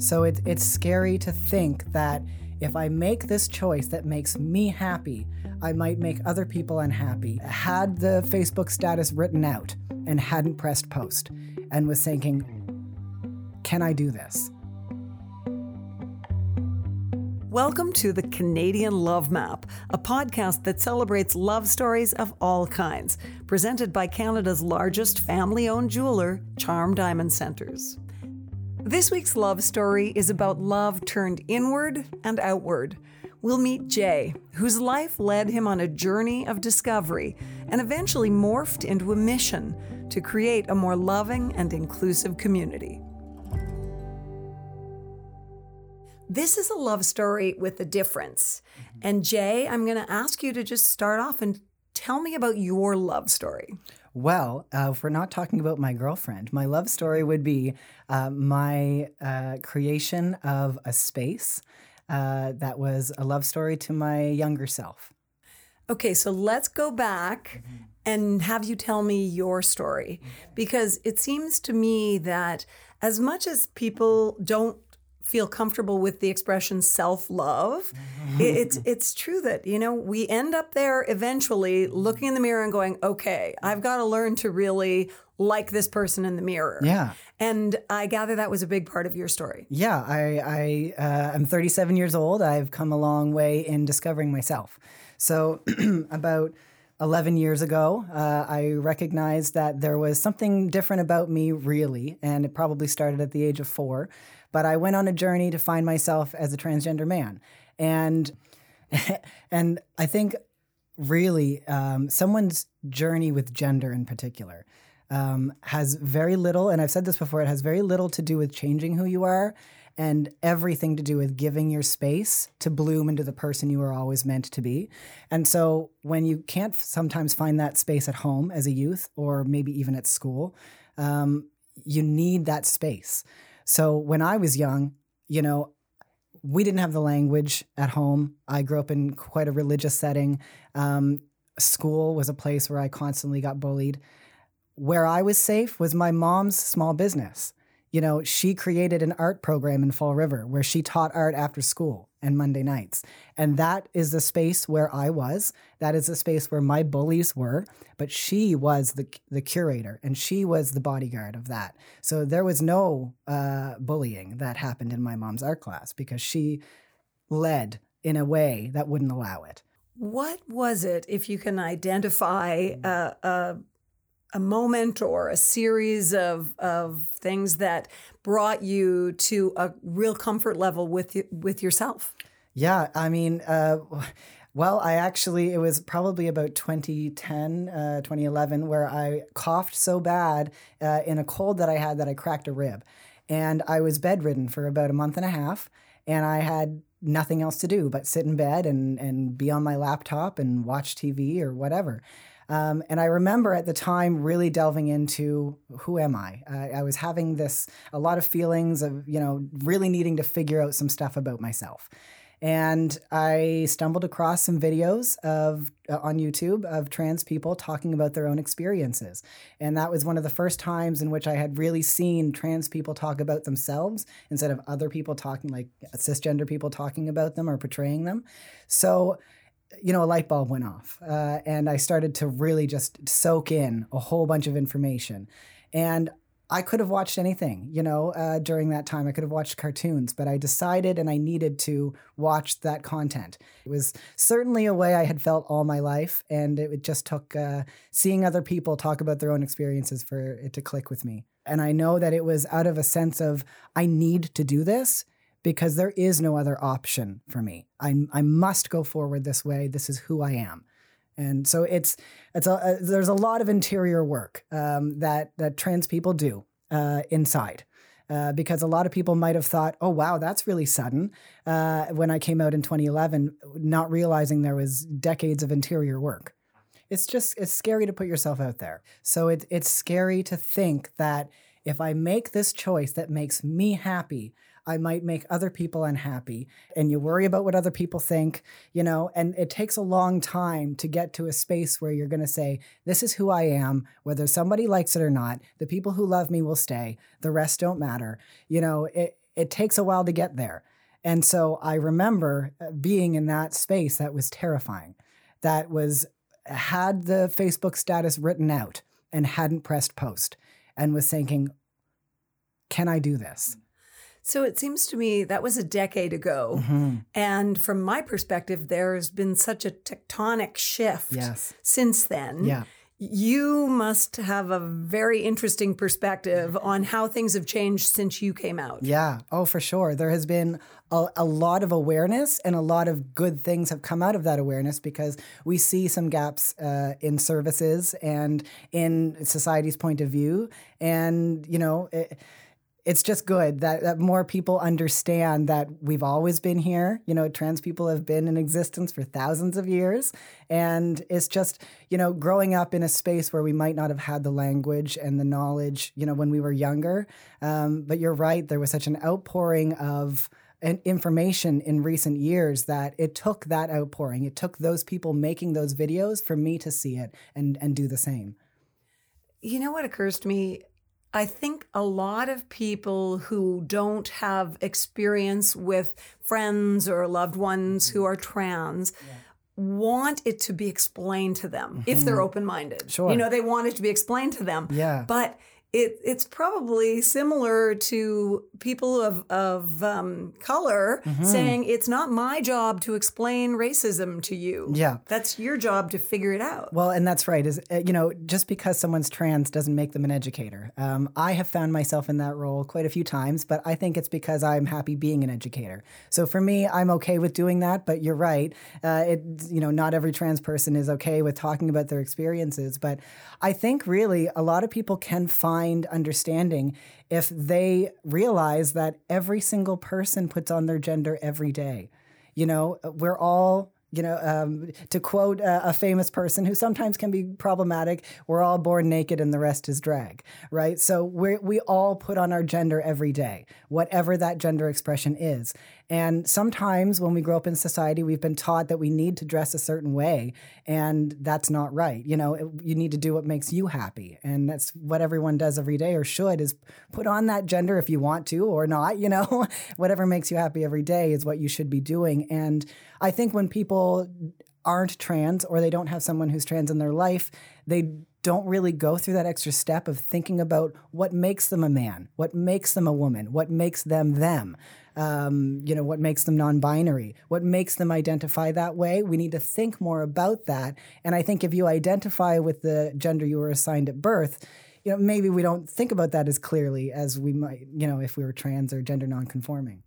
So it, it's scary to think that if I make this choice that makes me happy, I might make other people unhappy. Had the Facebook status written out and hadn't pressed post and was thinking, can I do this? Welcome to the Canadian Love Map, a podcast that celebrates love stories of all kinds, presented by Canada's largest family owned jeweler, Charm Diamond Centers. This week's love story is about love turned inward and outward. We'll meet Jay, whose life led him on a journey of discovery and eventually morphed into a mission to create a more loving and inclusive community. This is a love story with a difference. And Jay, I'm going to ask you to just start off and tell me about your love story. Well, uh, if we're not talking about my girlfriend, my love story would be uh, my uh, creation of a space uh, that was a love story to my younger self. Okay, so let's go back mm-hmm. and have you tell me your story because it seems to me that as much as people don't feel comfortable with the expression self-love it's it's true that you know we end up there eventually looking in the mirror and going okay i've got to learn to really like this person in the mirror. Yeah. And i gather that was a big part of your story. Yeah i i uh, i'm 37 years old. I've come a long way in discovering myself. So about 11 years ago, uh, I recognized that there was something different about me, really, and it probably started at the age of four. But I went on a journey to find myself as a transgender man, and and I think really um, someone's journey with gender in particular um, has very little, and I've said this before, it has very little to do with changing who you are and everything to do with giving your space to bloom into the person you were always meant to be. And so when you can't sometimes find that space at home as a youth or maybe even at school, um, you need that space. So when I was young, you know, we didn't have the language at home. I grew up in quite a religious setting. Um, school was a place where I constantly got bullied. Where I was safe was my mom's small business you know, she created an art program in Fall River where she taught art after school and Monday nights. And that is the space where I was. That is the space where my bullies were. But she was the, the curator and she was the bodyguard of that. So there was no uh, bullying that happened in my mom's art class because she led in a way that wouldn't allow it. What was it, if you can identify a, a a moment or a series of of things that brought you to a real comfort level with with yourself? Yeah, I mean, uh, well, I actually it was probably about 2010, uh, 2011 where I coughed so bad uh, in a cold that I had that I cracked a rib, and I was bedridden for about a month and a half, and I had nothing else to do but sit in bed and and be on my laptop and watch TV or whatever. Um, and I remember at the time really delving into who am I? Uh, I was having this, a lot of feelings of, you know, really needing to figure out some stuff about myself. And I stumbled across some videos of uh, on YouTube of trans people talking about their own experiences. And that was one of the first times in which I had really seen trans people talk about themselves instead of other people talking like cisgender people talking about them or portraying them. So you know, a light bulb went off, uh, and I started to really just soak in a whole bunch of information. And I could have watched anything, you know, uh, during that time. I could have watched cartoons, but I decided and I needed to watch that content. It was certainly a way I had felt all my life, and it just took uh, seeing other people talk about their own experiences for it to click with me. And I know that it was out of a sense of, I need to do this because there is no other option for me. I, I must go forward this way. This is who I am. And so it's it's a, a there's a lot of interior work um, that that trans people do uh, inside. Uh, because a lot of people might have thought, oh, wow, that's really sudden uh, when I came out in 2011, not realizing there was decades of interior work. It's just, it's scary to put yourself out there. So it, it's scary to think that if I make this choice that makes me happy, I might make other people unhappy. And you worry about what other people think, you know, and it takes a long time to get to a space where you're going to say, This is who I am, whether somebody likes it or not. The people who love me will stay, the rest don't matter. You know, it, it takes a while to get there. And so I remember uh, being in that space that was terrifying, that was had the Facebook status written out and hadn't pressed post and was thinking, can I do this? So it seems to me that was a decade ago. Mm-hmm. And from my perspective, there's been such a tectonic shift yes. since then. Yeah. You must have a very interesting perspective on how things have changed since you came out. Yeah. Oh, for sure. There has been a, a, lot of awareness and a lot of good things have come out of that awareness because we see some gaps uh, in services and in society's point of view. And, you know, it, it's just good that, that more people understand that we've always been here. You know, trans people have been in existence for thousands of years. And it's just, you know, growing up in a space where we might not have had the language and the knowledge, you know, when we were younger. Um, but you're right, there was such an outpouring of information in recent years that it took that outpouring. It took those people making those videos for me to see it and, and do the same. You know what occurs to me? I think a lot of people who don't have experience with friends or loved ones who are trans yeah. want it to be explained to them mm-hmm. if they're open minded. Sure. You know, they want it to be explained to them. Yeah. But it, it's probably similar to people of, of um, color mm-hmm. saying it's not my job to explain racism to you. Yeah. That's your job to figure it out. Well, and that's right. Is uh, you know, just because someone's trans doesn't make them an educator. Um, I have found myself in that role quite a few times, but I think it's because I'm happy being an educator. So for me, I'm okay with doing that. But you're right. Uh, it you know, not every trans person is okay with talking about their experiences. But I think really a lot of people can find understanding if they realize that every single person puts on their gender every day. You know, we're all you know, um, to quote a, famous person who sometimes can be problematic, we're all born naked and the rest is drag, right? So we we all put on our gender every day, whatever that gender expression is. And sometimes when we grow up in society, we've been taught that we need to dress a certain way, and that's not right. You know, you need to do what makes you happy, and that's what everyone does every day or should is put on that gender if you want to or not. You know, whatever makes you happy every day is what you should be doing. And I think when people aren't trans or they don't have someone who's trans in their life, they don't really go through that extra step of thinking about what makes them a man, what makes them a woman, what makes them them um, you know, what makes them non binary, what makes them identify that way. We need to think more about that. And I think if you identify with the gender you were assigned at birth, you know, maybe we don't think about that as clearly as we might, you know, if we were trans or gender nonconforming.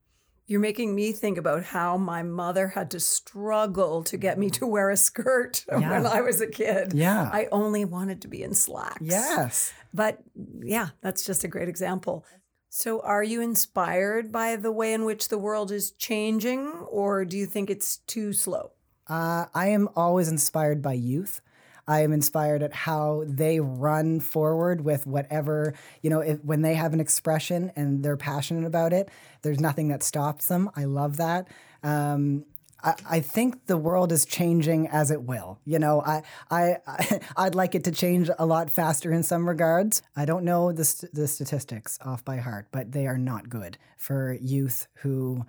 You're making me think about how my mother had to struggle to get me to wear a skirt yeah. when I was a kid. Yeah. I only wanted to be in slacks. Yes. But yeah, that's just a great example. So, are you inspired by the way in which the world is changing, or do you think it's too slow? Uh, I am always inspired by youth. I am inspired at how they run forward with whatever, you know, if, when they have an expression and they're passionate about it, there's nothing that stops them. I love that. Um, I, think the world is changing as it will. You know, I, I, I would like it to change a lot faster in some regards. I don't know the st- the statistics off by heart, but they are not good for youth who,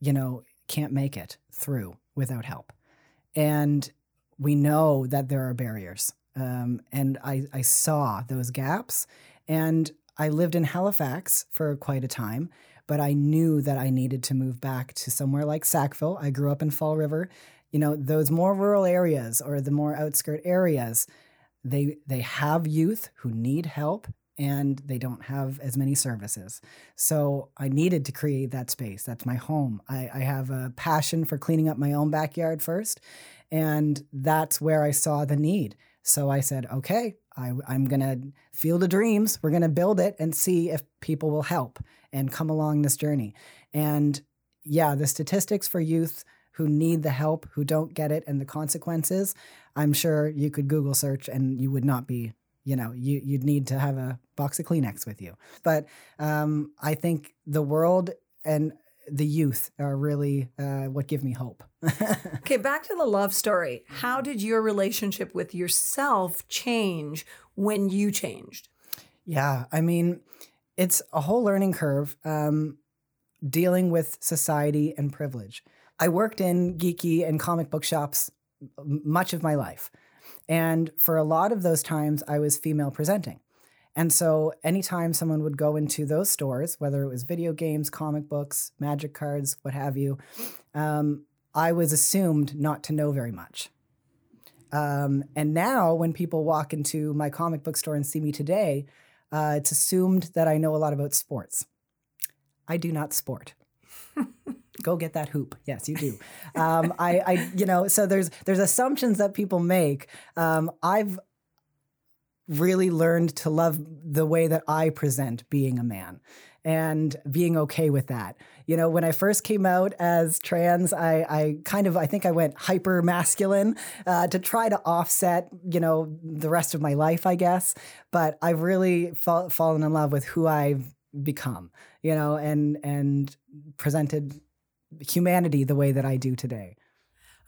you know, can't make it through without help, and we know that there are barriers. Um, and I, I saw those gaps, and I lived in Halifax for quite a time but I knew that I needed to move back to somewhere like Sackville. I grew up in Fall River. You know, those more rural areas or the more outskirt areas, they they have youth who need help and they don't have as many services. So I needed to create that space. That's my home. I, I have a passion for cleaning up my own backyard first. And that's where I saw the need. So I said, okay, I, I'm going to field of dreams. We're going to build it and see if people will help and come along this journey. And yeah, the statistics for youth who need the help, who don't get it, and the consequences, I'm sure you could Google search and you would not be, you know, you, you'd need to have a box of Kleenex with you. But um, I think the world and the youth are really uh, what give me hope. okay, back to the love story. How did your relationship with yourself change when you changed? Yeah, I mean, it's a whole learning curve um, dealing with society and privilege. I worked in geeky and comic book shops much of my life. And for a lot of those times, I was female presenting. And so anytime someone would go into those stores, whether it was video games, comic books, magic cards, what have you, um, I was assumed not to know very much. Um, and now, when people walk into my comic book store and see me today, uh, it's assumed that I know a lot about sports. I do not sport. Go get that hoop. Yes, you do. Um, I, I, you know, so there's there's assumptions that people make. Um, I've really learned to love the way that I present being a man and being okay with that. You know, when I first came out as trans, I, I kind of, I think I went hyper masculine uh, to try to offset, you know, the rest of my life, I guess. But I've really fall, fallen in love with who I've become, you know, and and presented humanity the way that I do today.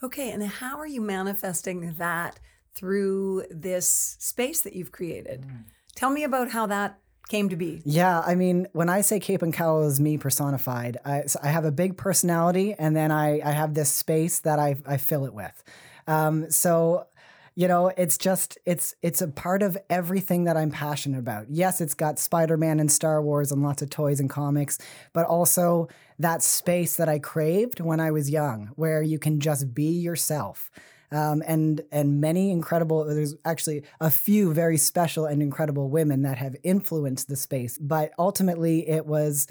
Okay, and how are you manifesting that through this space that you've created. Mm. Tell me about how that came to be. Yeah, I mean, when I say Cape and Cowl is me personified, I, so I have a big personality, and then I, I have this space that I, I fill it with. Um, so you know it's just it's it's a part of everything that i'm passionate about yes it's got spider-man and star wars and lots of toys and comics but also that space that i craved when i was young where you can just be yourself um, and and many incredible. There's actually a few very special and incredible women that have influenced the space, but ultimately it was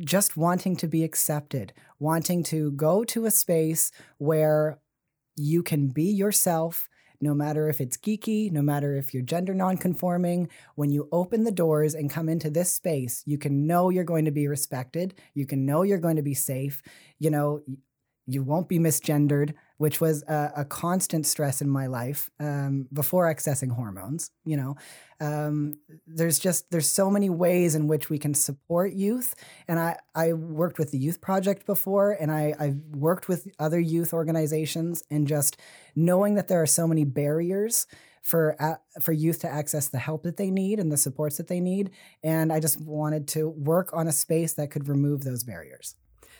just wanting to be accepted, wanting to go to a space where you can be yourself no matter if it's geeky, no matter if you're gender nonconforming, when you open the doors and come into this space, you can know you're going to be respected. You can know you're going to be safe. You know, you won't be misgendered which was a, a constant stress in my life um, before accessing hormones. You know, um, there's just there's so many ways in which we can support youth, and I I worked with the Youth Project before, and I I've worked with other youth organizations, and just knowing that there are so many barriers for uh, for youth to access the help that they need and the supports that they need and i just wanted to work on a space that could remove those barriers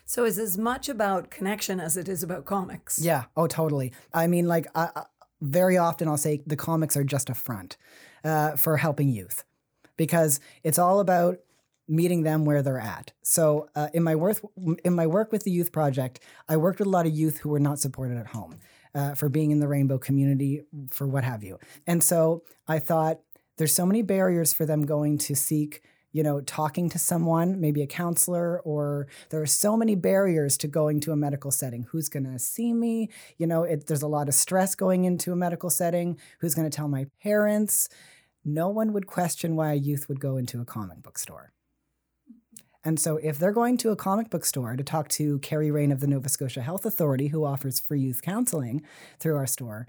so it's as much about connection as it is about comics. Yeah. Oh, totally. I mean, like, I, very often I'll say the comics are just a front uh, for helping youth because it's all about meeting them where they're at. So uh, in my work in my work with the youth project, I worked with a lot of youth who were not supported at home uh, for being in the rainbow community, for what have you. And so I thought there's so many barriers for them going to seek you know, talking to someone, maybe a counselor, or there are so many barriers to going to a medical setting. Who's going to see me? You know, it, there's a lot of stress going into a medical setting. Who's going to tell my parents? No one would question why a youth would go into a comic book store. And so, if they're going to a comic book store to talk to Carrie Rain of the Nova Scotia Health Authority, who offers free youth counseling through our store,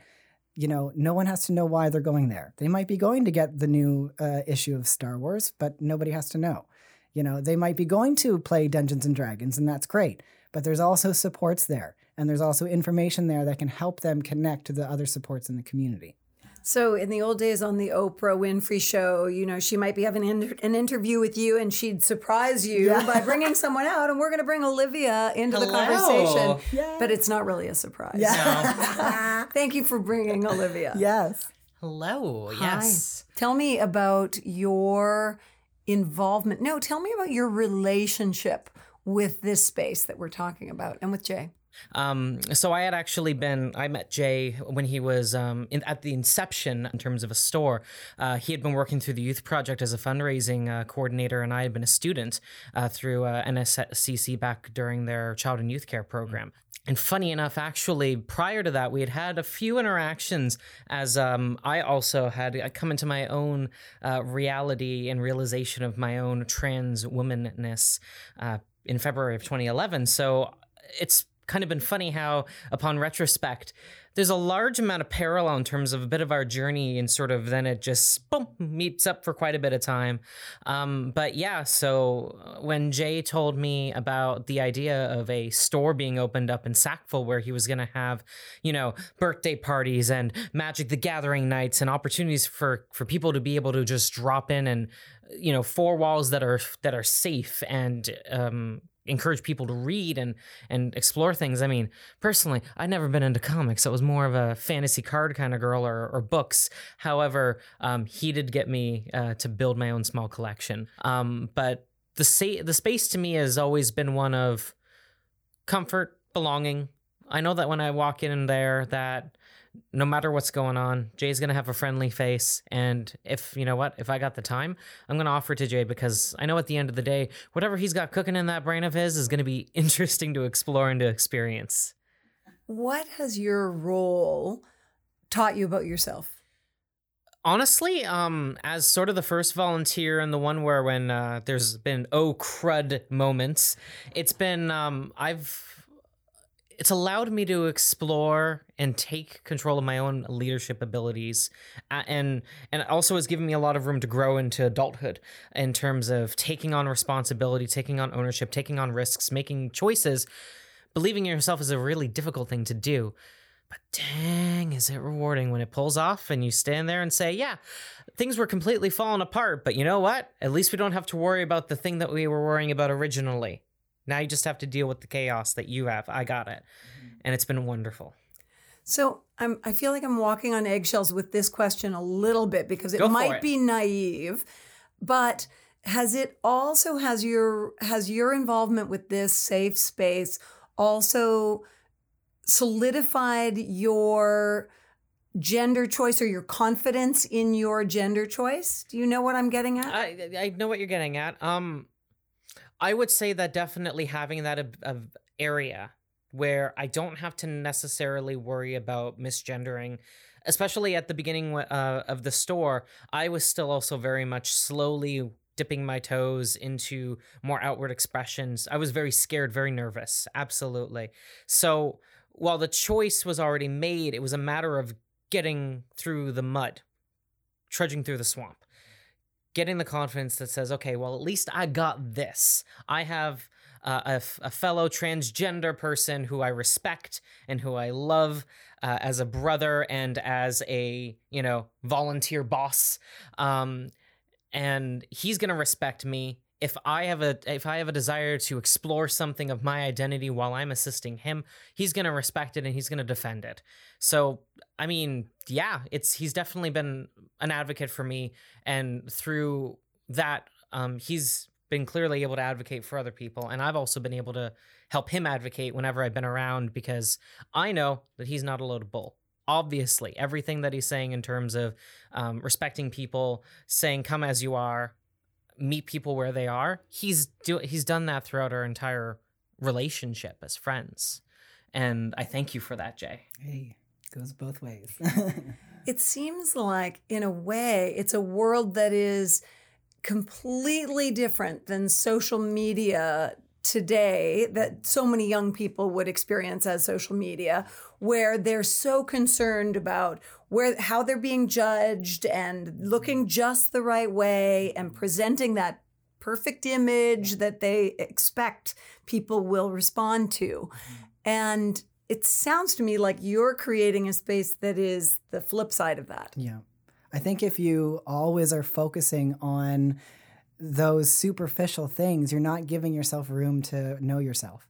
you know, no one has to know why they're going there. They might be going to get the new uh, issue of Star Wars, but nobody has to know. You know, they might be going to play Dungeons and Dragons, and that's great. But there's also supports there, and there's also information there that can help them connect to the other supports in the community. So in the old days on the Oprah Winfrey show, you know, she might be having an, an interview with you and she'd surprise you yeah. by bringing someone out and we're going to bring Olivia into Hello. the conversation. Yes. But it's not really a surprise. Yeah. No. Thank you for bringing Olivia. Yes. Hello. Hi. Yes. Tell me about your involvement. No, tell me about your relationship with this space that we're talking about and with Jay. Um, so I had actually been, I met Jay when he was um, in, at the inception in terms of a store. Uh, he had been working through the youth project as a fundraising uh, coordinator, and I had been a student uh, through uh, NSCC back during their child and youth care program. And funny enough, actually, prior to that, we had had a few interactions as um, I also had come into my own uh, reality and realization of my own trans womanness uh, in February of 2011. So it's kind of been funny how, upon retrospect, there's a large amount of parallel in terms of a bit of our journey, and sort of then it just boom meets up for quite a bit of time. Um, but yeah, so uh, when Jay told me about the idea of a store being opened up in Sackville where he was going to have, you know, birthday parties and Magic the Gathering nights and opportunities for for people to be able to just drop in and you know four walls that are that are safe and um, encourage people to read and and explore things. I mean, personally, I'd never been into comics. I was more of a fantasy card kind of girl or, or books. However, um, he did get me uh, to build my own small collection. Um, but the sa- the space to me has always been one of comfort, belonging. I know that when I walk in there, that no matter what's going on, Jay's gonna have a friendly face. And if you know what, if I got the time, I'm gonna offer to Jay because I know at the end of the day, whatever he's got cooking in that brain of his is gonna be interesting to explore and to experience. What has your role taught you about yourself? Honestly, um, as sort of the first volunteer and the one where when uh, there's been oh crud moments, it's been um, I've it's allowed me to explore and take control of my own leadership abilities uh, and and also has given me a lot of room to grow into adulthood in terms of taking on responsibility taking on ownership taking on risks making choices. Believing in yourself is a really difficult thing to do but dang is it rewarding when it pulls off and you stand there and say yeah things were completely falling apart but you know what? At least we don't have to worry about the thing that we were worrying about originally now you just have to deal with the chaos that you have. I got it. Mm-hmm. And it's been wonderful. So I'm I feel like I'm walking on eggshells with this question a little bit because it might it. be naive, but has it also has your has your involvement with this safe space also solidified your gender choice or your confidence in your gender choice? Do you know what I'm getting at? I I know what you're getting at. Um I would say that definitely having that a, area where I don't have to necessarily worry about misgendering, especially at the beginning uh, of the store. I was still also very much slowly dipping my toes into more outward expressions. I was very scared, very nervous, absolutely. So while the choice was already made, it was a matter of getting through the mud, trudging through the swamp getting the confidence that says, okay, well, at least I got this. I have uh, a, a, fellow transgender person who I respect and who I love uh, as a brother and as a, you know, volunteer boss. Um, and he's going to respect me if I have a if I have a desire to explore something of my identity while I'm assisting him, he's gonna respect it and he's gonna defend it. So I mean, yeah, it's he's definitely been an advocate for me, and through that, um, he's been clearly able to advocate for other people, and I've also been able to help him advocate whenever I've been around because I know that he's not a load of bull obviously everything that he's saying in terms of um, respecting people saying come as you are meet people where they are. He's do he's done that throughout our entire relationship as friends. And I thank you for that, Jay. Hey, goes both ways. it seems like in a way it's a world that is completely different than social media today that so many young people would experience as social media where they're so concerned about where how they're being judged and looking just the right way and presenting that perfect image that they expect people will respond to. And it sounds to me like you're creating a space that is the flip side of that. Yeah. I think if you always are focusing on those superficial things, you're not giving yourself room to know yourself.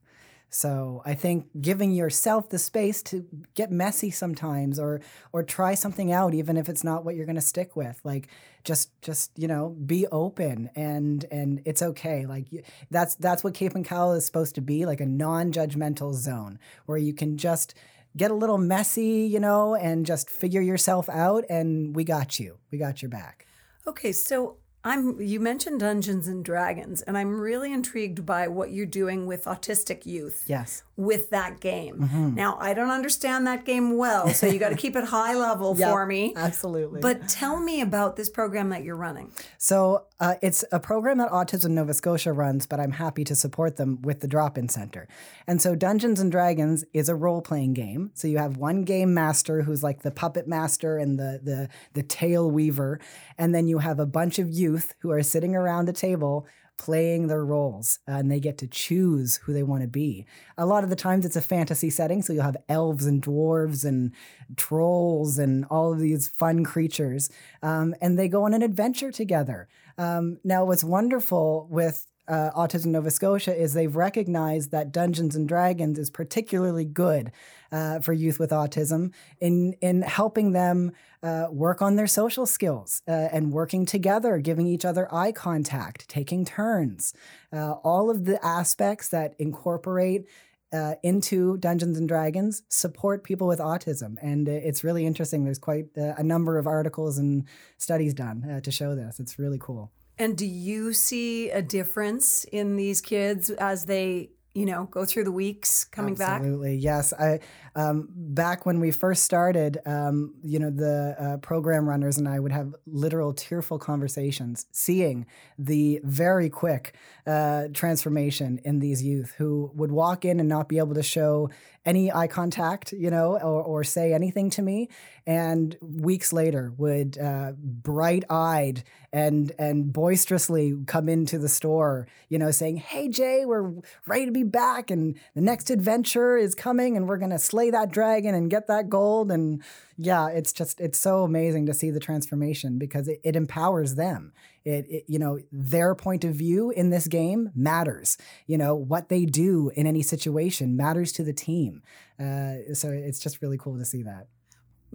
So I think giving yourself the space to get messy sometimes or or try something out even if it's not what you're going to stick with. Like just just you know be open and and it's okay like that's that's what cape and cowl is supposed to be like a non-judgmental zone where you can just get a little messy you know and just figure yourself out and we got you we got your back okay so I'm you mentioned Dungeons and Dragons and I'm really intrigued by what you're doing with autistic youth. Yes. With that game. Mm-hmm. Now, I don't understand that game well, so you got to keep it high level yep, for me. Absolutely. But tell me about this program that you're running. So, uh, it's a program that Autism Nova Scotia runs, but I'm happy to support them with the drop-in center. And so Dungeons and Dragons is a role-playing game. So you have one game master who's like the puppet master and the the the tale weaver, and then you have a bunch of youth youth who are sitting around the table playing their roles uh, and they get to choose who they want to be. A lot of the times it's a fantasy setting, so you'll have elves and dwarves and trolls and all of these fun creatures. Um, and they go on an adventure together. Um, now, what's wonderful with uh, Autism Nova Scotia is they've recognized that Dungeons and Dragons is particularly good uh, for youth with autism in in helping them uh, work on their social skills uh, and working together, giving each other eye contact, taking turns, uh, all of the aspects that incorporate. Uh, into Dungeons and Dragons support people with autism. And it's really interesting. There's quite a number of articles and studies done to show this. It's really cool. And do you see a difference in these kids as they you know go through the weeks coming Absolutely. back absolutely yes i um, back when we first started um, you know the uh, program runners and i would have literal tearful conversations seeing the very quick uh, transformation in these youth who would walk in and not be able to show any eye contact you know or, or say anything to me and weeks later would uh, bright-eyed and and boisterously come into the store you know saying hey jay we're ready to be back and the next adventure is coming and we're going to slay that dragon and get that gold. And yeah it's just it's so amazing to see the transformation because it, it empowers them. It, it, you know their point of view in this game matters. You know what they do in any situation matters to the team. Uh, so it's just really cool to see that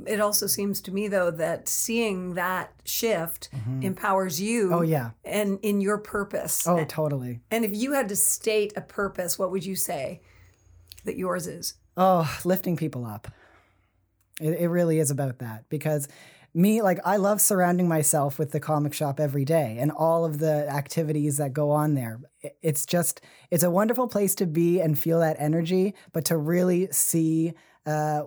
it also seems to me though that seeing that shift mm-hmm. empowers you oh yeah. and in your purpose. Oh totally. And if you had to state a purpose what would you say that yours is? Oh lifting people up. It, it really is about that because me like i love surrounding myself with the comic shop every day and all of the activities that go on there. It's just it's a wonderful place to be and feel that energy but to really see uh,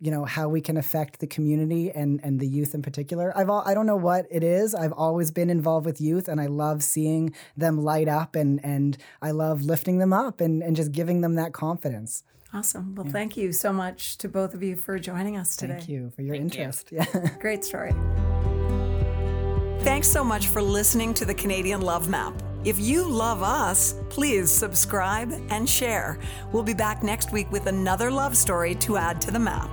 you know how we can affect the community and and the youth in particular. I've all, I don't know what it is. I've always been involved with youth, and I love seeing them light up, and and I love lifting them up and and just giving them that confidence. Awesome. Well, yeah. thank you so much to both of you for joining us today. Thank you for your thank interest. You. Yeah. Great story. Thanks so much for listening to the Canadian Love Map. If you love us, please subscribe and share. We'll be back next week with another love story to add to the map.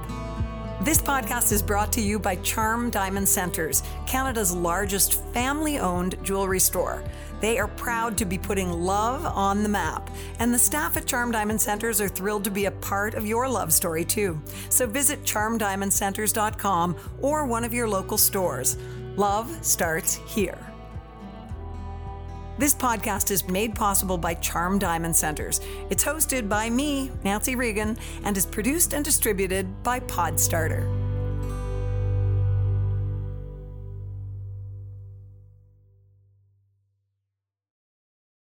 This podcast is brought to you by Charm Diamond Centers, Canada's largest family owned jewelry store. They are proud to be putting love on the map, and the staff at Charm Diamond Centers are thrilled to be a part of your love story too. So visit charmdiamondcenters.com or one of your local stores. Love starts here. This podcast is made possible by Charm Diamond Centers. It's hosted by me, Nancy Regan, and is produced and distributed by Podstarter.